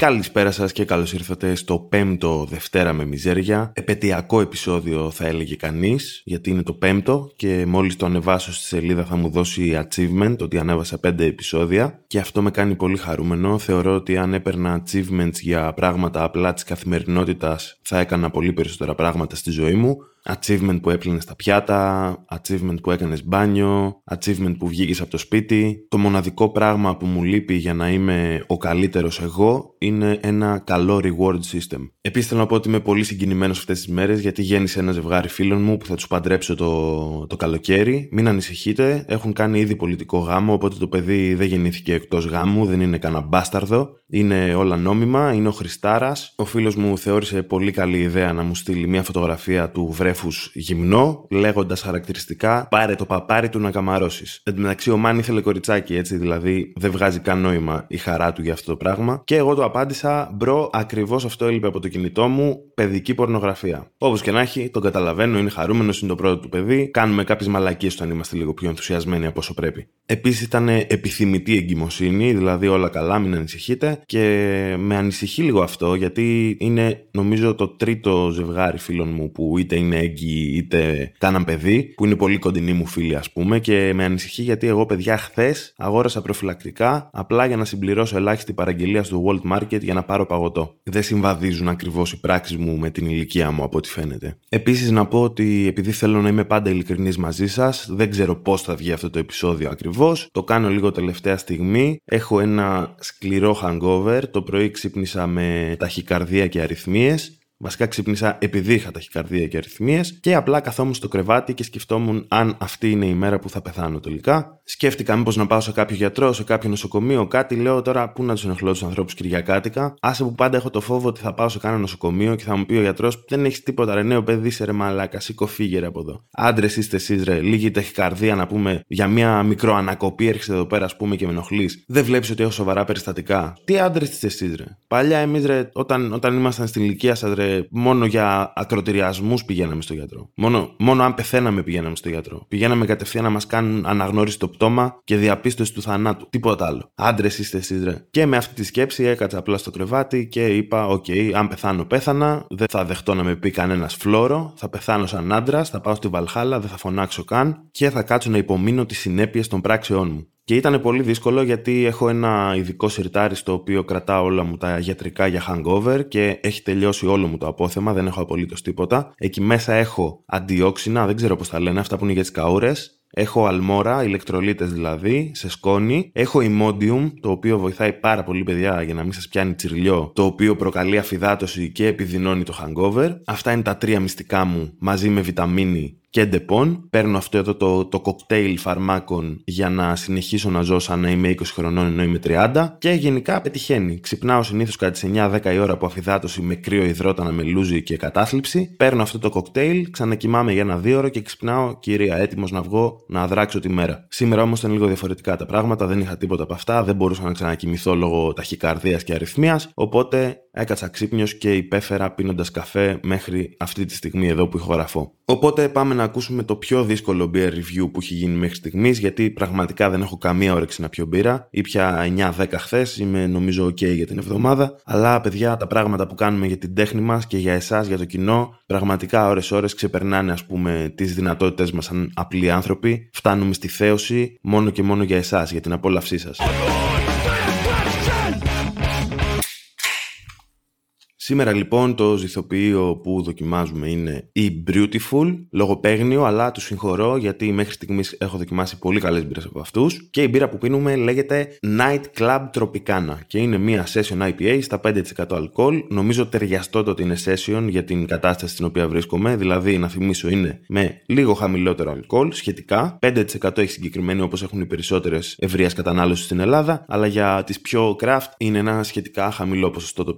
Καλησπέρα σας και καλώς ήρθατε στο πέμπτο Δευτέρα με Μιζέρια. Επαιτειακό επεισόδιο θα έλεγε κανείς, γιατί είναι το πέμπτο και μόλις το ανεβάσω στη σελίδα θα μου δώσει achievement ότι ανέβασα πέντε επεισόδια. Και αυτό με κάνει πολύ χαρούμενο. Θεωρώ ότι αν έπαιρνα achievements για πράγματα απλά της καθημερινότητας θα έκανα πολύ περισσότερα πράγματα στη ζωή μου achievement που έπλυνες στα πιάτα, achievement που έκανες μπάνιο, achievement που βγήκες από το σπίτι. Το μοναδικό πράγμα που μου λείπει για να είμαι ο καλύτερος εγώ είναι ένα καλό reward system. Επίσης θέλω να πω ότι είμαι πολύ συγκινημένος αυτές τις μέρες γιατί γέννησε ένα ζευγάρι φίλων μου που θα τους παντρέψω το, το καλοκαίρι. Μην ανησυχείτε, έχουν κάνει ήδη πολιτικό γάμο, οπότε το παιδί δεν γεννήθηκε εκτός γάμου, δεν είναι κανένα μπάσταρδο. Είναι όλα νόμιμα, είναι ο Χριστάρας. Ο φίλος μου θεώρησε πολύ καλή ιδέα να μου στείλει μια φωτογραφία του βρέφου γυμνό, λέγοντας χαρακτηριστικά πάρε το παπάρι του να καμαρώσεις. Εν τω μεταξύ, ο man ήθελε κοριτσάκι, έτσι δηλαδή δεν βγάζει καν νόημα η χαρά του για αυτό το πράγμα. Και εγώ του απάντησα, bro, ακριβώς αυτό έλειπε από το κινητό μου, παιδική πορνογραφία. Όπως και να έχει, τον καταλαβαίνω, είναι χαρούμενος, είναι το πρώτο του παιδί. Κάνουμε κάποιες μαλακίες όταν είμαστε λίγο πιο ενθουσιασμένοι από όσο πρέπει. Επίσης ήταν επιθυμητή εγκυμοσύνη, δηλαδή όλα καλά, μην ανησυχείτε. Και με ανησυχεί λίγο αυτό, γιατί είναι νομίζω το τρίτο ζευγάρι φίλων μου που είτε είναι έγκυοι είτε κάναν παιδί, που είναι πολύ κοντινοί μου φίλοι, ας πούμε. Και με ανησυχεί γιατί εγώ, παιδιά, χθες αγόρασα προφυλακτικά απλά για να συμπληρώσω ελάχιστη παραγγελία στο World Market για να πάρω παγωτό. Δεν συμβαδίζουν ακριβώς οι πράξεις μου με την ηλικία μου, από ό,τι φαίνεται. Επίσης, να πω ότι επειδή θέλω να είμαι πάντα ειλικρινής μαζί σας, δεν ξέρω πώς θα βγει αυτό το επεισόδιο ακριβώς. Το κάνω λίγο τελευταία στιγμή. Έχω ένα σκληρό hangover. Το πρωί ξύπνησα με ταχυκαρδία και αριθμίες Βασικά ξύπνησα επειδή είχα ταχυκαρδία και αριθμίες και απλά καθόμουν στο κρεβάτι και σκεφτόμουν αν αυτή είναι η μέρα που θα πεθάνω τελικά. Σκέφτηκα μήπως να πάω σε κάποιο γιατρό, σε κάποιο νοσοκομείο, κάτι. Λέω τώρα πού να τους ενοχλώ τους ανθρώπους Κυριακάτικα. Άσε που πάντα έχω το φόβο ότι θα πάω σε κάνα νοσοκομείο και θα μου πει ο γιατρός δεν έχεις τίποτα ρε νέο παιδί, σε ρε μαλάκα, σήκω φύγε από εδώ. Άντρες είστε εσείς ρε, λίγη ταχυκαρδία να πούμε για μια μικρό ανακοπή έρχεσαι εδώ πέρα ας πούμε και με ενοχλείς. Δεν βλέπεις ότι έχω σοβαρά περιστατικά. Τι άντρες είστε εσείς ρε. Παλιά εμείς ρε όταν, όταν ήμασταν στην ηλικία σας ρε μόνο για ακροτηριασμούς πηγαίναμε στο γιατρό. Μόνο, μόνο αν πεθαίναμε πηγαίναμε στο γιατρό. Πηγαίναμε κατευθείαν να μας κάνουν αναγνώριση το πτώμα και διαπίστωση του θανάτου. Τίποτα άλλο. Άντρες είστε εσείς, ρε. Και με αυτή τη σκέψη έκατσα απλά στο κρεβάτι και είπα: OK, okay, αν πεθάνω, πέθανα. Δεν θα δεχτώ να με πει κανένας φλόρο. Θα πεθάνω σαν άντρας, θα πάω στη Βαλχάλα, δεν θα φωνάξω καν και θα κάτσω να υπομείνω τις συνέπειες των πράξεών μου. Και ήταν πολύ δύσκολο γιατί έχω ένα ειδικό σιρτάρι στο οποίο κρατάω όλα μου τα γιατρικά για hangover και έχει τελειώσει όλο μου το απόθεμα, δεν έχω απολύτως τίποτα. Εκεί μέσα έχω αντιόξινα, δεν ξέρω πώς τα λένε, αυτά που είναι για τις καούρες. Έχω Almora, ηλεκτρολίτες δηλαδή, σε σκόνη. Έχω Imodium, το οποίο βοηθάει πάρα πολύ παιδιά για να μην σας πιάνει τσιρλιό, το οποίο προκαλεί αφυδάτωση και επιδεινώνει το hangover. Αυτά είναι τα τρία μυστικά μου μαζί με βιταμίνη και Depon. Παίρνω αυτό εδώ το, το κοκτέιλ φαρμάκων για να συνεχίσω να ζω σαν να είμαι 20 χρονών ενώ είμαι 30 και γενικά πετυχαίνει. Ξυπνάω συνήθως κατά τις 9-10 η ώρα από αφυδάτωση με κρύο υδρότανα με λούζι και κατάθλιψη. Παίρνω αυτό το κοκτέιλ, ξανακοιμάμαι για ένα δύο ώρο και ξυπνάω κυρία έτοιμος να βγω να δράξω τη μέρα. Σήμερα όμως ήταν λίγο διαφορετικά τα πράγματα, δεν είχα τίποτα από αυτά, δεν μπορούσα να ξανακοιμηθώ λόγω ταχυκαρδίας και αριθμίας, οπότε έκατσα ξύπνιος και υπέφερα πίνοντας καφέ μέχρι αυτή τη στιγμή εδώ που ηχογραφώ. Οπότε πάμε να ακούσουμε το πιο δύσκολο beer review που έχει γίνει μέχρι στιγμής, γιατί πραγματικά δεν έχω καμία όρεξη να πιω μπύρα. Ήπια 9-10 χθες, είμαι νομίζω OK για την εβδομάδα. Αλλά παιδιά, τα πράγματα που κάνουμε για την τέχνη μας και για εσάς, για το κοινό, πραγματικά ώρε-ώρε ξεπερνάνε, ας πούμε, τις δυνατότητέ μας σαν απλοί άνθρωποι. Φτάνουμε στη θέωση μόνο και μόνο για εσάς, για την απόλαυσή σας. Σήμερα λοιπόν το ζυθοποιείο που δοκιμάζουμε είναι η Beautiful, λογοπαίγνιο, αλλά του συγχωρώ γιατί μέχρι στιγμής έχω δοκιμάσει πολύ καλές μπύρες από αυτούς. Και η μπύρα που πίνουμε λέγεται Night Club Tropicana και είναι μια session IPA στα 5% αλκοόλ. Νομίζω ταιριαστό το ότι είναι session για την κατάσταση στην οποία βρίσκομαι, δηλαδή να θυμίσω είναι με λίγο χαμηλότερο αλκοόλ σχετικά. 5% έχει συγκεκριμένη όπως έχουν οι περισσότερες ευρείας κατανάλωσης στην Ελλάδα, αλλά για τις πιο craft είναι ένα σχετικά χαμηλό ποσοστό το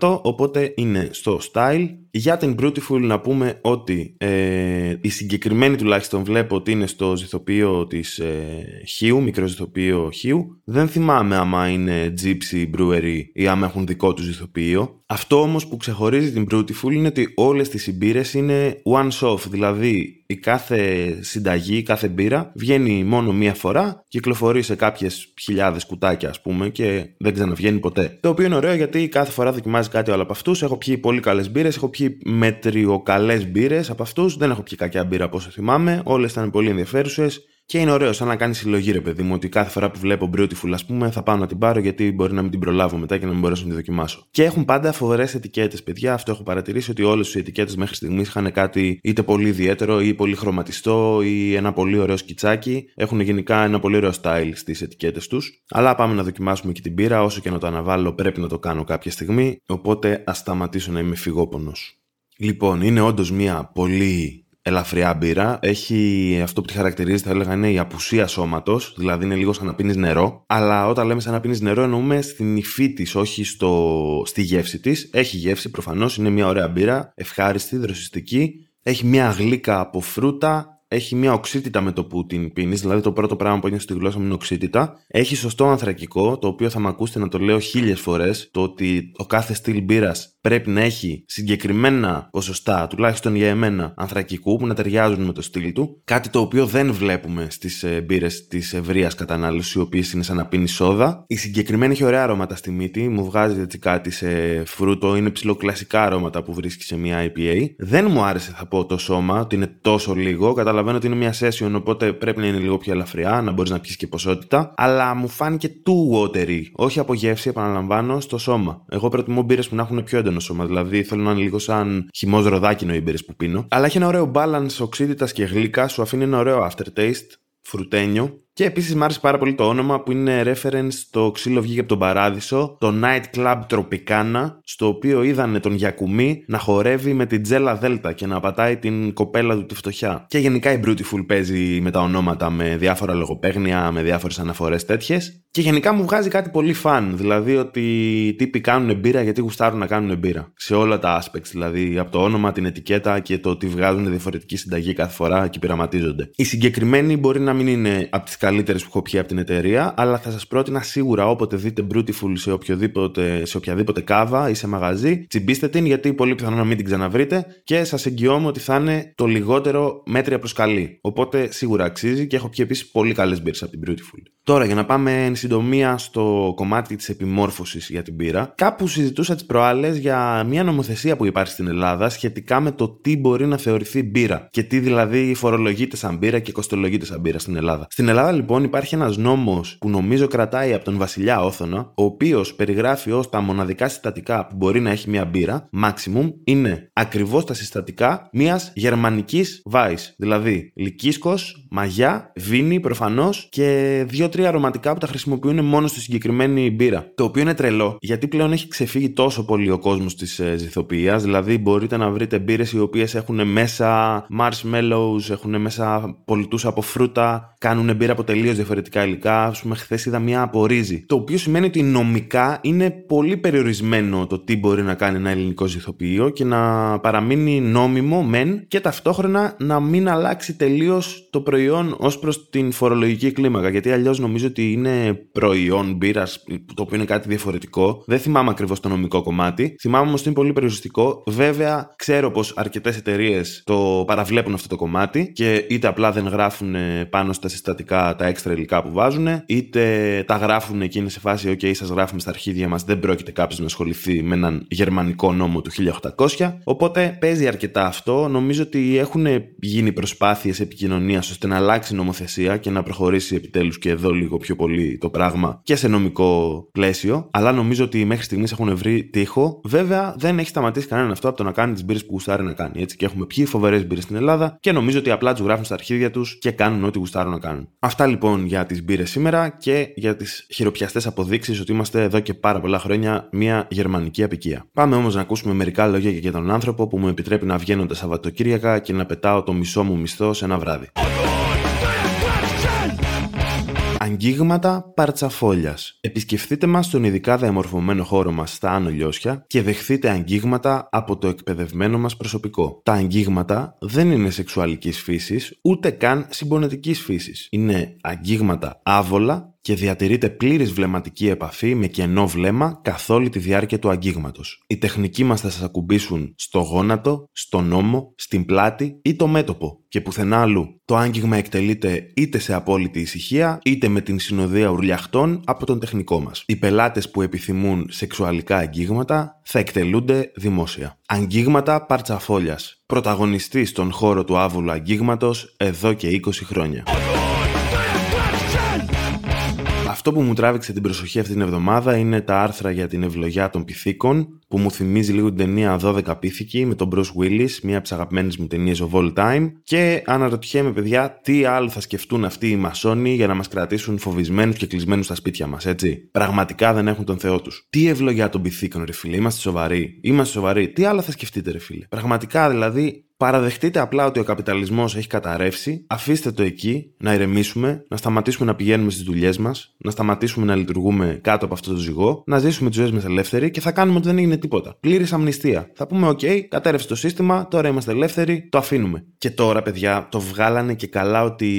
5%, οπότε είναι στο style Για την Beautiful να πούμε ότι ε, η συγκεκριμένη τουλάχιστον βλέπω ότι είναι στο ζυθοποιείο της ε, Χίου, μικρό ζυθοποιείο Χίου. Δεν θυμάμαι άμα είναι Gypsy Brewery ή άμα έχουν δικό τους ζυθοποιείο. Αυτό όμως που ξεχωρίζει την Beautiful είναι ότι όλες τις συμπύρες είναι once off, δηλαδή η κάθε συνταγή, η κάθε μπύρα βγαίνει μόνο μία φορά, κυκλοφορεί σε κάποιες χιλιάδες κουτάκια ας πούμε και δεν ξαναβγαίνει ποτέ. Το οποίο είναι ωραίο γιατί κάθε φορά δοκιμάζει κάτι άλλο από αυτούς. Έχω πιει πολύ καλές μπύρες, έχω πιει μετριοκαλές μπύρες από αυτούς, δεν έχω πιει κακιά μπύρα από όσο θυμάμαι, όλες ήταν πολύ ενδιαφέρουσες. Και είναι ωραίο, σαν να κάνεις συλλογή, ρε παιδί μου, ότι κάθε φορά που βλέπω Beautiful, ας πούμε, θα πάω να την πάρω γιατί μπορεί να μην την προλάβω μετά και να μην μπορέσω να τη δοκιμάσω. Και έχουν πάντα φοβερές ετικέτες, παιδιά. Αυτό έχω παρατηρήσει ότι όλες οι ετικέτες μέχρι στιγμής είχαν κάτι είτε πολύ ιδιαίτερο ή πολύ χρωματιστό ή ένα πολύ ωραίο σκιτσάκι. Έχουν γενικά ένα πολύ ωραίο style στις ετικέτες τους. Αλλά πάμε να δοκιμάσουμε και την πύρα. Όσο και να το αναβάλω, πρέπει να το κάνω κάποια στιγμή. Οπότε ας σταματήσω να είμαι φυγόπονος. Λοιπόν, είναι όντως μια πολύ ελαφριά μπύρα. Έχει αυτό που τη χαρακτηρίζει, θα έλεγα, είναι η απουσία σώματος, δηλαδή είναι λίγο σαν να πίνεις νερό. Αλλά όταν λέμε σαν να πίνεις νερό, εννοούμε στην υφή της, όχι στο... στη γεύση της. Έχει γεύση προφανώς, είναι μια ωραία μπύρα, ευχάριστη, δροσιστική. Έχει μια γλύκα από φρούτα, έχει μια οξύτητα με το που την πίνεις, δηλαδή το πρώτο πράγμα που είναι στη γλώσσα μου είναι οξύτητα. Έχει σωστό ανθρακικό, το οποίο θα με ακούσετε να το λέω χίλιες φορές, το ότι ο κάθε στυλ μπύρας πρέπει να έχει συγκεκριμένα ποσοστά, τουλάχιστον για εμένα, ανθρακικού που να ταιριάζουν με το στυλ του. Κάτι το οποίο δεν βλέπουμε στις ε, μπύρες της ευρείας κατανάλωσης, οι οποίες είναι σαν να πίνει σόδα. Η συγκεκριμένη έχει ωραία αρώματα στη μύτη, μου βγάζει έτσι κάτι σε φρούτο, είναι ψηλοκλασικά αρώματα που βρίσκει σε μια IPA. Δεν μου άρεσε, θα πω, το σώμα, ότι είναι τόσο λίγο. Καταλαβαίνω ότι είναι μια session, οπότε πρέπει να είναι λίγο πιο ελαφριά, να μπορείς να πιεις και ποσότητα. Αλλά μου φάνηκε too watery. Όχι από γεύση, επαναλαμβάνω, στο σώμα. Εγώ προτιμώ μπύρες που να έχουν πιο έντονο έντονο σώμα. Δηλαδή θέλω να είναι λίγο σαν χυμός ροδάκινο οι που πίνω. Αλλά έχει ένα ωραίο balance οξύτητας και γλύκα, σου αφήνει ένα ωραίο aftertaste, φρουτένιο. Και επίσης μου άρεσε πάρα πολύ το όνομα που είναι reference στο ξύλο βγήκε από τον Παράδεισο, το Night Club Tropicana, στο οποίο είδανε τον Γιακουμή να χορεύει με την Τζέλα Δέλτα και να πατάει την κοπέλα του τη φτωχιά. Και γενικά η Beautiful παίζει με τα ονόματα με διάφορα λογοπαίγνια, με διάφορες αναφορές τέτοιες. Και γενικά μου βγάζει κάτι πολύ φαν. Δηλαδή ότι οι τύποι κάνουν μπύρα γιατί γουστάρουν να κάνουν μπύρα. Σε όλα τα aspects. Δηλαδή από το όνομα, την ετικέτα και το ότι βγάζουν διαφορετική συνταγή κάθε φορά και πειραματίζονται. Η συγκεκριμένη μπορεί να μην είναι από τις καλύτερες που έχω πιει από την εταιρεία, αλλά θα σας πρότεινα σίγουρα όποτε δείτε Beautiful σε, οποιοδήποτε, σε οποιαδήποτε κάβα ή σε μαγαζί, τσιμπήστε την γιατί πολύ πιθανό να μην την ξαναβρείτε και σας εγγυώμαι ότι θα είναι το λιγότερο μέτρια προς καλή. Οπότε σίγουρα αξίζει και έχω πιει επίσης πολύ καλές μπύρε από την Beautiful. Τώρα για να πάμε εν συντομία στο κομμάτι της επιμόρφωσης για την μπύρα, κάπου συζητούσα τις προάλλες για μια νομοθεσία που υπάρχει στην Ελλάδα σχετικά με το τι μπορεί να θεωρηθεί μπύρα και τι δηλαδή φορολογείται σαν μπύρα και κοστολογείται σαν μπύρα στην Ελλάδα. Στην Ελλάδα λοιπόν υπάρχει ένας νόμος που νομίζω κρατάει από τον Βασιλιά Όθωνα, ο οποίος περιγράφει ως τα μοναδικά συστατικά που μπορεί να έχει μια μπύρα, maximum, είναι ακριβώς τα συστατικά μιας γερμανικής vice. Δηλαδή λυκίσκος, μαγιά, βίνη προφανώς και δύο-τρία αρωματικά που τα χρησιμοποιούν μόνο στη συγκεκριμένη μπύρα. Το οποίο είναι τρελό, γιατί πλέον έχει ξεφύγει τόσο πολύ ο κόσμος της ε, ζυθοποιίας. Δηλαδή μπορείτε να βρείτε μπύρες οι οποίες έχουν μέσα marshmallows, έχουν μέσα πολιτούς από φρούτα, κάνουν μπύρα από τελείως διαφορετικά υλικά. Α πούμε, χθες είδα μια από ρύζι. Το οποίο σημαίνει ότι νομικά είναι πολύ περιορισμένο το τι μπορεί να κάνει ένα ελληνικό ζυθοποιείο και να παραμείνει νόμιμο μεν και ταυτόχρονα να μην αλλάξει τελείως το προϊόν ως προς την φορολογική κλίμακα. Γιατί αλλιώς νομίζω ότι είναι προϊόν μπύρας, το οποίο είναι κάτι διαφορετικό. Δεν θυμάμαι ακριβώς το νομικό κομμάτι. Θυμάμαι όμως ότι είναι πολύ περιοριστικό. Βέβαια, ξέρω πως αρκετές εταιρείες το παραβλέπουν αυτό το κομμάτι και είτε απλά δεν γράφουν πάνω στα συστατικά τα έξτρα υλικά που βάζουν, είτε τα γράφουν και είναι σε φάση, OK, σας γράφουμε στα αρχίδια μας, δεν πρόκειται κάποιος να ασχοληθεί με έναν γερμανικό νόμο του 1800. Οπότε παίζει αρκετά αυτό. Νομίζω ότι έχουν γίνει προσπάθειες επικοινωνίας ώστε να αλλάξει η νομοθεσία και να προχωρήσει επιτέλους και εδώ λίγο πιο πολύ το πράγμα και σε νομικό πλαίσιο. Αλλά νομίζω ότι μέχρι στιγμής έχουν βρει τείχο. Βέβαια, δεν έχει σταματήσει κανέναν αυτό από το να κάνει τις μπύρες που γουστάρει να κάνει. Έτσι και έχουμε πιει φοβερές μπύρες στην Ελλάδα και νομίζω ότι απλά τους γράφουν στα αρχίδια τους και κάνουν ό,τι γουστάρουν να κάνουν. Αυτά λοιπόν για τις μπύρες σήμερα και για τις χειροπιαστές αποδείξεις ότι είμαστε εδώ και πάρα πολλά χρόνια μια γερμανική απικία. Πάμε όμως να ακούσουμε μερικά λόγια για τον άνθρωπο που μου επιτρέπει να βγαίνω τα Σαββατοκύριακα και να πετάω το μισό μου μισθό σε ένα βράδυ. Αγγίγματα παρτσαφόλιας. Επισκεφτείτε μας στον ειδικά διαμορφωμένο χώρο μας στα Άνω Λιώσια και δεχθείτε αγγίγματα από το εκπαιδευμένο μας προσωπικό. Τα αγγίγματα δεν είναι σεξουαλικής φύσης ούτε καν συμπονετικής φύσης. Είναι αγγίγματα άβολα και διατηρείται πλήρης βλεμματική επαφή με κενό βλέμμα καθ' όλη τη διάρκεια του αγγίγματος. Οι τεχνικοί μας θα σας ακουμπήσουν στο γόνατο, στον ώμο, στην πλάτη ή το μέτωπο και πουθενά αλλού. Το άγγιγμα εκτελείται είτε σε απόλυτη ησυχία είτε με την συνοδεία ουρλιαχτών από τον τεχνικό μας. Οι πελάτες που επιθυμούν σεξουαλικά αγγίγματα θα εκτελούνται δημόσια. Αγγίγματα παρτσαφόλιας. Πρωταγωνιστή στον χώρο του άβουλου αγγίγματος εδώ και 20 χρόνια. Αυτό που μου τράβηξε την προσοχή αυτή την εβδομάδα είναι τα άρθρα για την ευλογιά των πυθίκων, που μου θυμίζει λίγο την ταινία 12 πίθηκοι με τον Bruce Willis, μία από τις αγαπημένες μου ταινίες of all time. Και αναρωτιέμαι, παιδιά, τι άλλο θα σκεφτούν αυτοί οι μασόνοι για να μας κρατήσουν φοβισμένους και κλεισμένους στα σπίτια μας, έτσι; Πραγματικά δεν έχουν τον Θεό τους. Τι ευλογιά των πυθίκων, ρε φίλε, είμαστε σοβαροί; Είμαστε σοβαροί. Τι άλλο θα σκεφτείτε, ρε φίλε; Πραγματικά δηλαδή Παραδεχτείτε απλά ότι ο καπιταλισμός έχει καταρρεύσει, αφήστε το εκεί, να ηρεμήσουμε, να σταματήσουμε να πηγαίνουμε στις δουλειές μας, να σταματήσουμε να λειτουργούμε κάτω από αυτό το ζυγό, να ζήσουμε τις ζωές μας ελεύθεροι και θα κάνουμε ότι δεν έγινε τίποτα. Πλήρης αμνηστία. Θα πούμε: OK, κατέρευσε το σύστημα, τώρα είμαστε ελεύθεροι, το αφήνουμε. Και τώρα, παιδιά, το βγάλανε και καλά ότι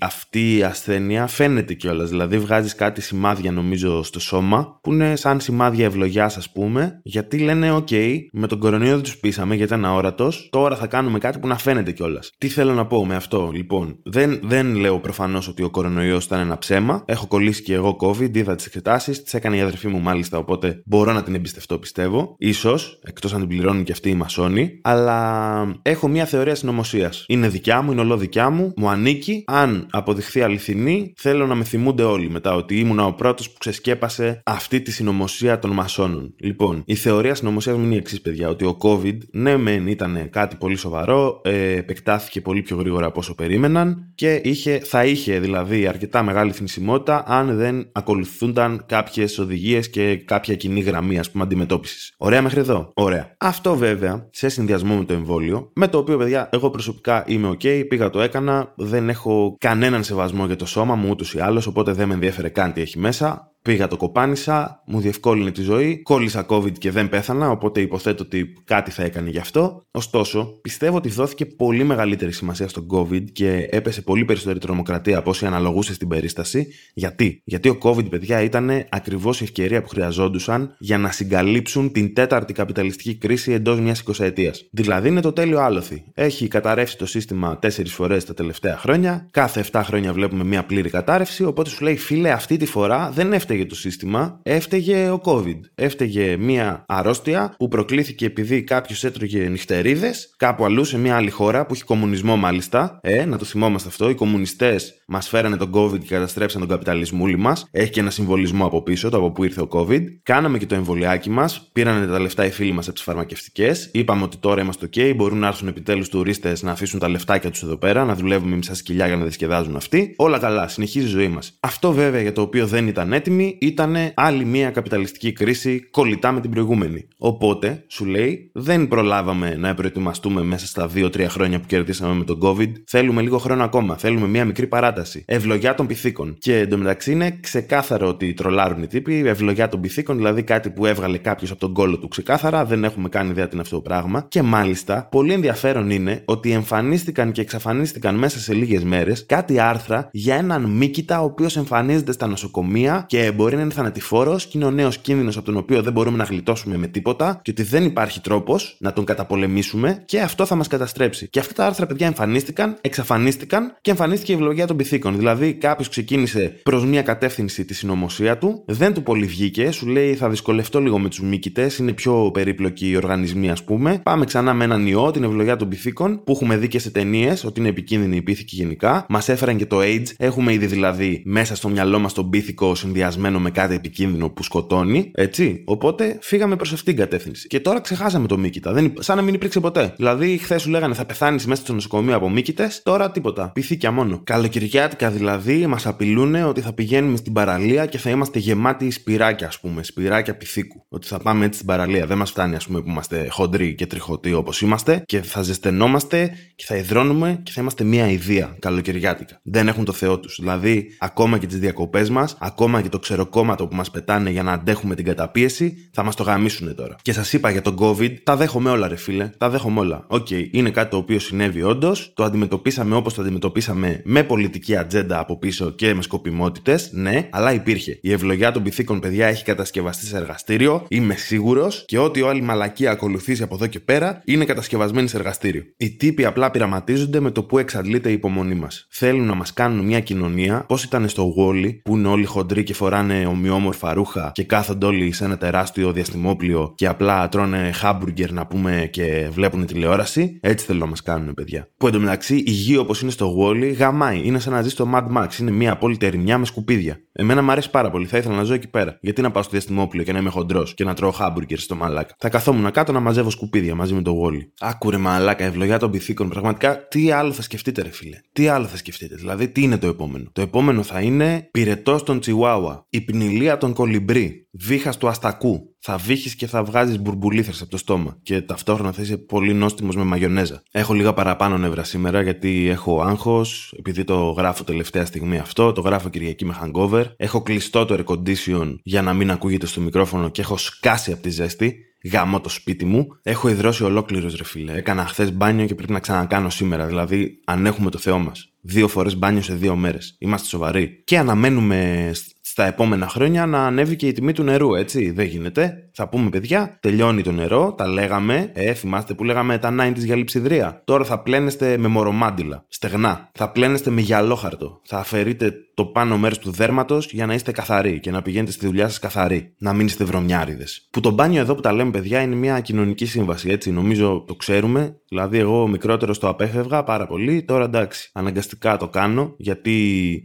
αυτή η ασθένεια φαίνεται κιόλας. Δηλαδή, βγάζεις κάτι σημάδια, νομίζω, στο σώμα, που είναι σαν σημάδια ευλογιάς, ας πούμε, γιατί λένε: OK, με τον κορονοϊό δεν τους πείσαμε γιατί ήταν αόρατος, τώρα θα κάνουμε κάτι που να φαίνεται κιόλας. Τι θέλω να πω με αυτό, λοιπόν. Δεν, δεν λέω προφανώς ότι ο κορονοϊός ήταν ένα ψέμα. Έχω κολλήσει και εγώ COVID, είδα τις εξετάσεις, τις έκανε η αδερφή μου μάλιστα, οπότε μπορώ να την εμπιστευτώ, πιστεύω. σω, εκτός αν την πληρώνουν και αυτοί οι μασόνοι. Αλλά έχω μια θεωρία συνωμοσίας. Είναι δικιά μου, είναι ολό δικιά μου, μου ανήκει. Αν αποδειχθεί αληθινή, θέλω να με θυμούνται όλοι μετά ότι ήμουν ο πρώτος που ξεσκέπασε αυτή τη συνωμοσία των μασόνων. Λοιπόν, η θεωρία συνωμοσίας μου είναι η εξής, παιδιά, ότι ο COVID, ναι, μεν ήταν κάτι πολύ σοβαρό σοβαρό, ε, επεκτάθηκε πολύ πιο γρήγορα από όσο περίμεναν και είχε, θα είχε δηλαδή αρκετά μεγάλη θνησιμότητα αν δεν ακολουθούνταν κάποιες οδηγίες και κάποια κοινή γραμμή ας πούμε αντιμετώπισης. Ωραία μέχρι εδώ. Ωραία. Αυτό βέβαια σε συνδυασμό με το εμβόλιο, με το οποίο παιδιά εγώ προσωπικά είμαι OK, πήγα το έκανα, δεν έχω κανέναν σεβασμό για το σώμα μου ούτως ή άλλως, οπότε δεν με ενδιαφέρε καν τι έχει μέσα. Πήγα το κοπάνισα, μου διευκόλυνε τη ζωή, κόλλησα COVID και δεν πέθανα, οπότε υποθέτω ότι κάτι θα έκανε γι' αυτό. Ωστόσο, πιστεύω ότι δόθηκε πολύ μεγαλύτερη σημασία στο COVID και έπεσε πολύ περισσότερη τρομοκρατία από όσοι αναλογούσε στην περίσταση. Γιατί; Γιατί ο COVID, παιδιά, ήταν ακριβώς η ευκαιρία που χρειαζόντουσαν για να συγκαλύψουν την τέταρτη καπιταλιστική κρίση εντός μιας εικοσαετίας. Δηλαδή είναι το τέλειο άλοθη. Έχει καταρρεύσει το σύστημα τέσσερις φορές τα τελευταία χρόνια. Κάθε 7 χρόνια βλέπουμε μια πλήρη κατάρρευση. Οπότε σου λέει, φίλε, αυτή τη φορά δεν έφταιγε έφταιγε το σύστημα, έφταιγε ο COVID. Έφταιγε μια αρρώστια που προκλήθηκε επειδή κάποιος έτρωγε νυχτερίδες κάπου αλλού σε μια άλλη χώρα που έχει κομμουνισμό μάλιστα. Ε, να το θυμόμαστε αυτό. Οι κομμουνιστές μας φέρανε τον COVID και καταστρέψαν τον καπιταλισμούλη μας. Έχει και ένα συμβολισμό από πίσω, το από που ήρθε ο COVID. Κάναμε και το εμβολιάκι μας, πήραν τα λεφτά οι φίλοι μας από τις φαρμακευτικές. Είπαμε ότι τώρα είμαστε OK, μπορούν να έρθουν επιτέλους τουρίστες να αφήσουν τα λεφτάκια τους εδώ πέρα, να δουλεύουμε μισά σκυλιά για να διασκεδάζουν αυτοί. Όλα καλά, συνεχίζει η ζωή μας. Αυτό βέβαια για το οποίο δεν ήταν έτοιμοι ήταν άλλη μια καπιταλιστική κρίση κολλητά με την προηγούμενη. Οπότε, σου λέει, δεν προλάβαμε να προετοιμαστούμε μέσα στα 2-3 χρόνια που κερδίσαμε με τον COVID. Θέλουμε λίγο χρόνο ακόμα. Θέλουμε μια μικρή παράταση. Ευλογιά των πυθίκων. Και εντωμεταξύ είναι ξεκάθαρο ότι τρολάρουν οι τύποι. Ευλογιά των πυθίκων, δηλαδή κάτι που έβγαλε κάποιος από τον κόλο του ξεκάθαρα. Δεν έχουμε κάνει ιδέα τι είναι αυτό το πράγμα. Και μάλιστα, πολύ ενδιαφέρον είναι ότι εμφανίστηκαν και εξαφανίστηκαν μέσα σε λίγες μέρες κάτι άρθρα για έναν Μίκητα ο οποίος εμφανίζεται στα νοσοκομεία και μπορεί να είναι θανατηφόρος και είναι ο νέος κίνδυνος από τον οποίο δεν μπορούμε να γλιτώσουμε με τίποτα και ότι δεν υπάρχει τρόπος να τον καταπολεμήσουμε και αυτό θα μας καταστρέψει. Και αυτά τα άρθρα, παιδιά, εμφανίστηκαν, εξαφανίστηκαν και εμφανίστηκε η ευλογία των πυθίκων. Δηλαδή, κάποιος ξεκίνησε προς μια κατεύθυνση τη συνωμοσία του, δεν του πολύ βγήκε, σου λέει θα δυσκολευτώ λίγο με τους μήκητες, είναι πιο περίπλοκοι οι οργανισμοί, ας πούμε. Πάμε ξανά με έναν ιό, την ευλογία των πυθίκων, που έχουμε δει και σε ταινίες ότι είναι επικίνδυνη η πύθικη γενικά. Μας έφεραν και το AIDS, έχουμε ήδη δηλαδή μέσα στο μυαλό μας τον πύθικο συνδυασμένο συνδυασμένο με κάτι επικίνδυνο που σκοτώνει, έτσι. Οπότε φύγαμε προς αυτήν την κατεύθυνση. Και τώρα ξεχάσαμε το Μίκητα. Δεν, σαν να μην υπήρξε ποτέ. Δηλαδή, χθες σου λέγανε θα πεθάνεις μέσα στο νοσοκομείο από Μίκητες, τώρα τίποτα. Πυθίκια μόνο. Καλοκαιριάτικα δηλαδή μας απειλούν ότι θα πηγαίνουμε στην παραλία και θα είμαστε γεμάτοι σπυράκια, ας πούμε. Σπυράκια πυθίκου. Ότι θα πάμε έτσι στην παραλία. Δεν μας φτάνει, ας πούμε, που είμαστε χοντροί και τριχωτοί όπως είμαστε και θα ζεσταινόμαστε και θα ιδρώνουμε και θα είμαστε μία ιδέα καλοκαιριάτικα. Δεν έχουν το Θεό τους. Δηλαδή, ακόμα και τις διακοπές μας, ακόμα και το ξεροκόμματο που μας πετάνε για να αντέχουμε την καταπίεση, θα μας το γαμίσουν τώρα. Και σας είπα για τον COVID, τα δέχομαι όλα, ρε φίλε. Τα δέχομαι όλα. Οκέι, okay, είναι κάτι το οποίο συνέβη όντως, το αντιμετωπίσαμε όπως το αντιμετωπίσαμε με πολιτική ατζέντα από πίσω και με σκοπιμότητες, ναι, αλλά υπήρχε. Η ευλογιά των πιθήκων, παιδιά, έχει κατασκευαστεί σε εργαστήριο, είμαι σίγουρος, και ό,τι άλλη μαλακία ακολουθήσει από εδώ και πέρα είναι κατασκευασμένη σε εργαστήριο. Οι τύποι απλά πειραματίζονται με το που εξαντλείται η υπομονή μας. Θέλουν να μας κάνουν μια κοινωνία, πώς ήταν στο WALL-E, που είναι όλοι χοντροί και φοράνε ομοιόμορφα ρούχα και κάθονται όλοι σε ένα τεράστιο διαστημόπλιο και απλά τρώνε χάμπουργκερ να πούμε και βλέπουν τηλεόραση. Έτσι θέλουν να μας κάνουν, παιδιά. Που εντωμεταξύ η γη όπως είναι στο Wally γαμάει. Είναι σαν να ζει στο Mad Max. Είναι μια απόλυτη ερημιά με σκουπίδια. Εμένα μου αρέσει πάρα πολύ. Θα ήθελα να ζω εκεί πέρα. Γιατί να πάω στο διαστημόπλιο και να είμαι χοντρός και να τρώω χάμπουργκερ στο μαλάκα; Θα καθόμουν κάτω να μαζεύω σκουπίδια μαζί με το Wally. Άκουρε μαλάκα, ευλογιά των πυθίκων. Πραγματικά τι άλλο θα σκεφτείτε, ρε φίλε; Τι άλλο θα σκεφτείτε; Δηλαδή, τι είναι το επόμενο; Το επόμενο θα είναι πυρετός των Τσιουάουα. Η πνηλία των κολυμπρί. Βίχα του αστακού θα βύχει και θα βγάζεις μπουρμπουλήθρες από το στόμα. Και ταυτόχρονα θα είσαι πολύ νόστιμος με μαγιονέζα. Έχω λίγα παραπάνω νεύρα σήμερα γιατί έχω άγχος, επειδή το γράφω τελευταία στιγμή αυτό, το γράφω Κυριακή με hangover. Έχω κλειστό το air condition για να μην ακούγεται στο μικρόφωνο και έχω σκάσει από τη ζέστη. Γαμώ το σπίτι μου. Έχω υδρώσει ολόκληρος ρε φίλε. Έκανα χθες μπάνιο και πρέπει να ξανακάνω σήμερα. Δηλαδή, αν έχουμε το Θεό μας. Δύο φορές μπάνιο σε δύο μέρες. Είμαστε σοβαροί. Και αναμένουμε στα επόμενα χρόνια να ανέβει και η τιμή του νερού, έτσι. Δεν γίνεται. Θα πούμε, παιδιά, τελειώνει το νερό, τα λέγαμε. Ε, θυμάστε που λέγαμε τα 90 για λειψιδρία. Τώρα θα πλένεστε με μορομάντιλα, στεγνά. Θα πλένεστε με γυαλόχαρτο. Θα αφαιρείτε το πάνω μέρος του δέρματος για να είστε καθαροί και να πηγαίνετε στη δουλειά σας καθαροί. Να μην είστε βρωμιάριδες. Που το μπάνιο εδώ που τα λέμε, παιδιά, είναι μια κοινωνική σύμβαση, έτσι. Νομίζω το ξέρουμε. Δηλαδή, εγώ μικρότερο το απέφευγα πάρα πολύ. Τώρα εντάξει, αναγκαστικά το κάνω γιατί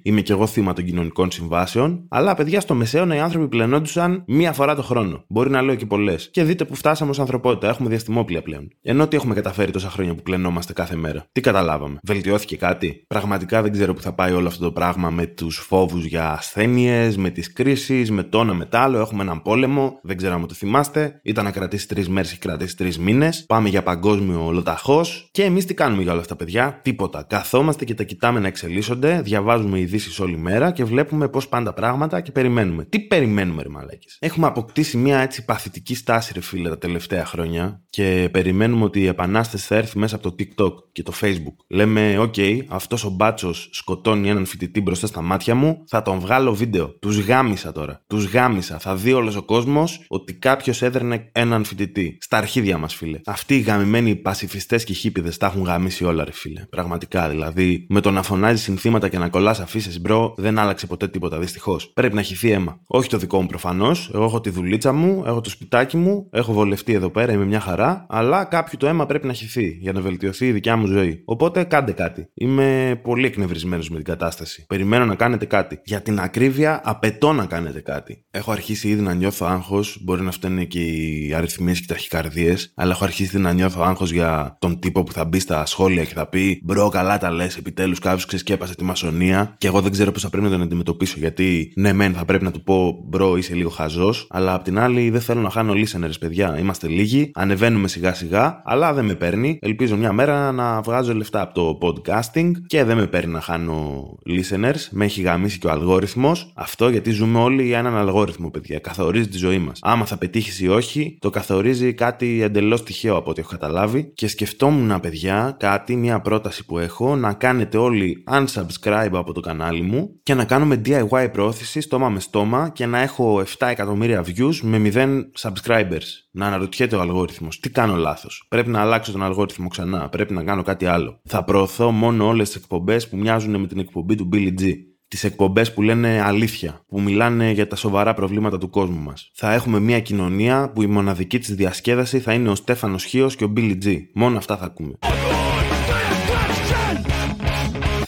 είμαι κι εγώ θύμα των κοινωνικών συμβάσεων. Αλλά παιδιά, στο μεσαίωνα οι άνθρωποι πλενόντουσαν μία φορά το χρόνο. Μπορεί να λέω και πολλές. Και δείτε που φτάσαμε ως ανθρωπότητα. Έχουμε διαστημόπλια πλέον. Ενώ τι έχουμε καταφέρει τόσα χρόνια που πλενόμαστε κάθε μέρα. Τι καταλάβαμε. Βελτιώθηκε κάτι. Πραγματικά δεν ξέρω που θα πάει όλο αυτό το πράγμα με τους φόβους για ασθένειες, με τις κρίσεις, με το ένα με άλλο. Έχουμε έναν πόλεμο. Δεν ξέρω αν το θυμάστε. Ήταν να κρατήσει τρεις μέρες και κρατήσει τρεις μήνες. Πάμε για παγκόσμιο ολοταχώς. Και εμείς τι κάνουμε για όλα αυτά, παιδιά; Τίποτα. Καθόμαστε και τα κοιτάμε να εξελίσσονται. Διαβάζουμε ειδήσεις όλη μέρα και βλέπουμε πώς πάντα πράγματα και περιμένουμε. Τι περιμένουμε, ρε μαλάκες; Έχουμε αποκτήσει μια έτσι παθητική στάση, ρε φίλε, τα τελευταία χρόνια και περιμένουμε ότι η επανάσταση θα έρθει μέσα από το TikTok και το Facebook. Λέμε, OK, αυτός ο μπάτσος σκοτώνει έναν φοιτητή μπροστά στα μάτια μου, θα τον βγάλω βίντεο. Τους γάμησα τώρα. Τους γάμησα. Θα δει όλος ο κόσμος ότι κάποιος έδερνε έναν φοιτητή. Στα αρχίδια μας, φίλε. Αυτοί οι γαμημένοι πασιφιστές και χίπηδες τα έχουν γαμήσει όλα, ρε φίλε. Πραγματικά δηλαδή. Με το να φωνάζεις συνθήματα και να κολλάς αφίσες, bro, δεν άλλαξε ποτέ τίποτα, δυστυχώς. Πρέπει να χυθεί αίμα. Όχι το δικό μου προφανώς. Εγώ έχω τη δουλίτσα μου, έχω το σπιτάκι μου, έχω βολευτεί εδώ πέρα, είμαι μια χαρά. Αλλά κάποιου το αίμα πρέπει να χυθεί για να βελτιωθεί η δικιά μου ζωή. Οπότε κάντε κάτι. Είμαι πολύ εκνευρισμένος με την κατάσταση. Περιμένω να κάνετε κάτι. Για την ακρίβεια, απαιτώ να κάνετε κάτι. Έχω αρχίσει ήδη να νιώθω άγχος. Μπορεί να φταίνε και οι αριθμίες και οι ταχυκαρδίες. Αλλά έχω αρχίσει να νιώθω άγχος για τον τύπο που θα μπει στα σχόλια και θα πει Μπρο, καλά τα λες. Επιτέλους κάποιος ξεσκέπασε τη μασονία. Και εγώ δεν ξέρω πώς θα πρέπει να τον αντιμετωπίσω. Γιατί ναι, μεν θα πρέπει να του πω Μπρο, είσαι λίγο χαζός. Αλλά απ' την άλλη δεν θέλω να χάνω listeners, παιδιά. Είμαστε λίγοι. Ανεβαίνουμε σιγά σιγά. Αλλά δεν με παίρνει. Ελπίζω μια μέρα να βγάζω λεφτά από το podcasting. Και δεν με παίρνει να χάνω listeners. Με έχει γαμίσει και ο αλγόριθμος. Αυτό γιατί ζούμε όλοι για έναν αλγόριθμο, παιδιά. Καθορίζει τη ζωή μας. Άμα θα πετύχεις ή όχι, το καθορίζει κάτι εντελώς τυχαίο από ό,τι έχω καταλάβει. Και σκεφτόμουν, παιδιά, κάτι, μια πρόταση που έχω, να κάνετε όλοι unsubscribe από το κανάλι μου και να κάνουμε DIY προώθηση στόμα με στόμα και να έχω 7 εκατομμύρια views με 0 subscribers. Να αναρωτιέται ο αλγόριθμος, τι κάνω λάθος. Πρέπει να αλλάξω τον αλγόριθμο ξανά. Πρέπει να κάνω κάτι άλλο. Θα προωθώ μόνο όλες τις εκπομπές που μοιάζουν με την εκπομπή του Billy G τις εκπομπές που λένε αλήθεια, που μιλάνε για τα σοβαρά προβλήματα του κόσμου μας. Θα έχουμε μια κοινωνία που η μοναδική της διασκέδαση θα είναι ο Στέφανος Χίος και ο Billy G. Μόνο αυτά θα ακούμε.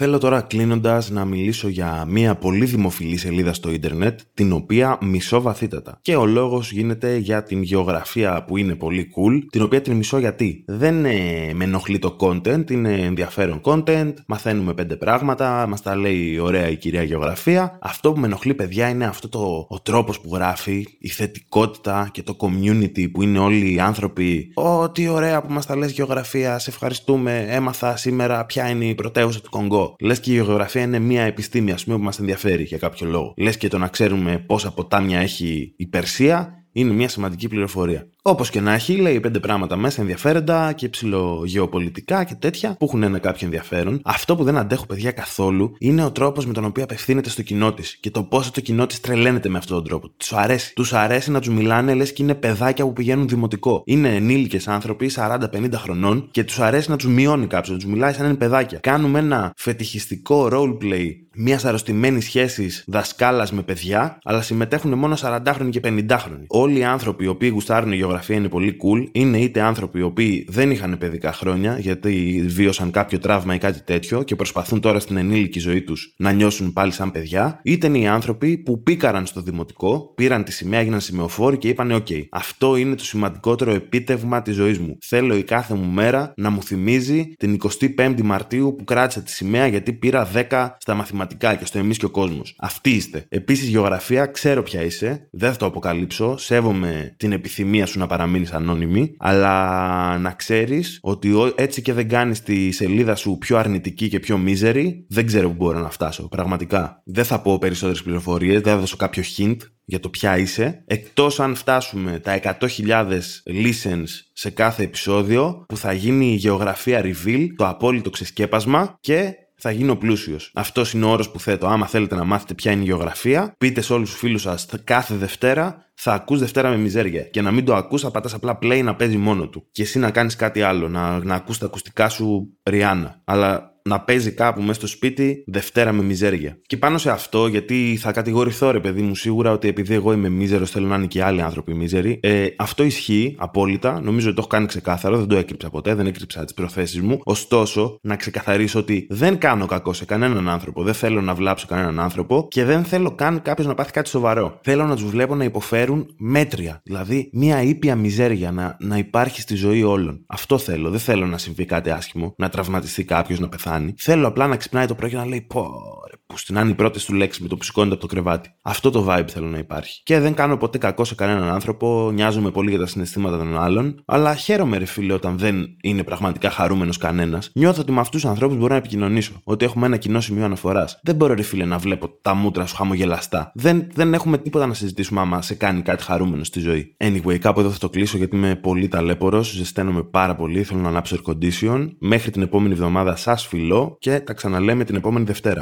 Θέλω τώρα κλείνοντας να μιλήσω για μια πολύ δημοφιλή σελίδα στο ίντερνετ, την οποία μισώ βαθύτατα. Και ο λόγος γίνεται για την γεωγραφία που είναι πολύ cool, την οποία την μισώ γιατί δεν ε, με ενοχλεί το content, είναι ενδιαφέρον content, μαθαίνουμε πέντε πράγματα, μας τα λέει ωραία η κυρία Γεωγραφία. Αυτό που με ενοχλεί, παιδιά, είναι αυτό το, ο τρόπος που γράφει, η θετικότητα και το community που είναι όλοι οι άνθρωποι. Ω, τι ωραία που μας τα λες Γεωγραφία, σε ευχαριστούμε, έμαθα σήμερα ποια είναι η πρωτεύουσα του Κονγκό. Λες και η γεωγραφία είναι μια επιστήμη, ας πούμε, που μας ενδιαφέρει για κάποιο λόγο. Λες και το να ξέρουμε πόσα ποτάμια έχει η Περσία είναι μια σημαντική πληροφορία. Όπως και να έχει, λέει πέντε πράγματα μέσα ενδιαφέροντα και ψηλογεωπολιτικά και τέτοια που έχουν ένα κάποιο ενδιαφέρον. Αυτό που δεν αντέχω, παιδιά, καθόλου είναι ο τρόπος με τον οποίο απευθύνεται στο κοινό της και το πόσο το κοινό της τρελαίνεται με αυτόν τον τρόπο. Τους αρέσει. Τους αρέσει να τους μιλάνε λες και είναι παιδάκια που πηγαίνουν δημοτικό. Είναι ενήλικες άνθρωποι 40-50 χρονών και τους αρέσει να τους μειώνει κάποιος, να τους μιλάει σαν είναι παιδάκια. Κάνουμε ένα φετιχιστικό roleplay μιας αρρωστημένης σχέσης δασκάλας με παιδιά, αλλά συμμετέχουν μόνο 40χρονοι και 50χρονοι. Όλοι οι άνθρωποι οι οποίοι γουστάρουν γεωγραφία είναι πολύ cool, είναι είτε άνθρωποι οι οποίοι δεν είχαν παιδικά χρόνια, γιατί βίωσαν κάποιο τραύμα ή κάτι τέτοιο και προσπαθούν τώρα στην ενήλικη ζωή τους να νιώσουν πάλι σαν παιδιά, είτε είναι οι άνθρωποι που πήκαραν στο δημοτικό, πήραν τη σημαία, έγιναν σημεοφόροι και είπαν: OK, αυτό είναι το σημαντικότερο επίτευγμα της ζωής μου. Θέλω η κάθε μου μέρα να μου θυμίζει την 25η Μαρτίου που κράτησα τη σημαία γιατί πήρα 10 στα μαθηματικά και στο εμείς και ο κόσμος. Αυτή είστε. Επίσης, γεωγραφία, ξέρω ποια είσαι, δεν θα το αποκαλύψω, σέβομαι την επιθυμία σου να παραμείνεις ανώνυμη, αλλά να ξέρεις ότι έτσι και δεν κάνεις τη σελίδα σου πιο αρνητική και πιο μίζερη, δεν ξέρω που μπορώ να φτάσω. Πραγματικά. Δεν θα πω περισσότερες πληροφορίες, δεν θα δώσω κάποιο hint για το ποια είσαι, εκτός αν φτάσουμε τα 100.000 listens σε κάθε επεισόδιο, που θα γίνει η γεωγραφία reveal, το απόλυτο ξεσκέπασμα και θα γίνω πλούσιος. Αυτός είναι ο όρος που θέτω. Άμα θέλετε να μάθετε ποια είναι η γεωγραφία, πείτε σε όλους τους φίλους σας κάθε Δευτέρα θα ακούς Δευτέρα με μιζέρια. Και να μην το ακούς, θα πατάς απλά play να παίζει μόνο του. Και εσύ να κάνεις κάτι άλλο, να, να ακούς τα ακουστικά σου Ριάννα. Αλλά να παίζει κάπου μέσα στο σπίτι Δευτέρα με μιζέρια. Και πάνω σε αυτό, γιατί θα κατηγορηθώ ρε παιδί μου σίγουρα ότι επειδή εγώ είμαι μίζερος, θέλω να είναι και άλλοι άνθρωποι μίζεροι. Ε, αυτό ισχύει απόλυτα. Νομίζω ότι το έχω κάνει ξεκάθαρο, δεν το έκρυψα ποτέ, δεν έκρυψα τις προθέσεις μου. Ωστόσο, να ξεκαθαρίσω ότι δεν κάνω κακό σε κανέναν άνθρωπο, δεν θέλω να βλάψω κανέναν άνθρωπο και δεν θέλω καν κάποιος να πάθει κάτι σοβαρό. Θέλω να τους βλέπω να υποφέρουν μέτρια. Δηλαδή, μια ήπια μιζέρια να, να υπάρχει στη ζωή όλων. Αυτό θέλω. Δεν θέλω να συμβεί κάτι άσχημο, να τραυματιστεί κάποιος, να πεθάνει. Θέλω απλά να ξυπνάει το πρωί και να λέει Πω, ρε, που στην είναι η πρώτη του λέξη με το που σηκώνεται από το κρεβάτι. Αυτό το vibe θέλω να υπάρχει. Και δεν κάνω ποτέ κακό σε κανέναν άνθρωπο, νοιάζομαι πολύ για τα συναισθήματα των άλλων, αλλά χαίρομαι, ρε φίλε, όταν δεν είναι πραγματικά χαρούμενος κανένας. Νιώθω ότι με αυτούς τους ανθρώπους μπορώ να επικοινωνήσω. Ότι έχουμε ένα κοινό σημείο αναφοράς. Δεν μπορώ, ρε φίλε, να βλέπω τα μούτρα σου χαμογελαστά. Δεν, δεν έχουμε τίποτα να συζητήσουμε άμα σε κάνει κάτι χαρούμενο στη ζωή. Anyway, κάπου εδώ θα το κλείσω γιατί είμαι πολύ ταλέπορος, ζεσταίνομαι πάρα πολύ, θέλω να ανάψω air condition. Μέχρι την επόμενη εβδομάδα σας φιλώ και τα ξαναλέμε την επόμενη Δευτέρα.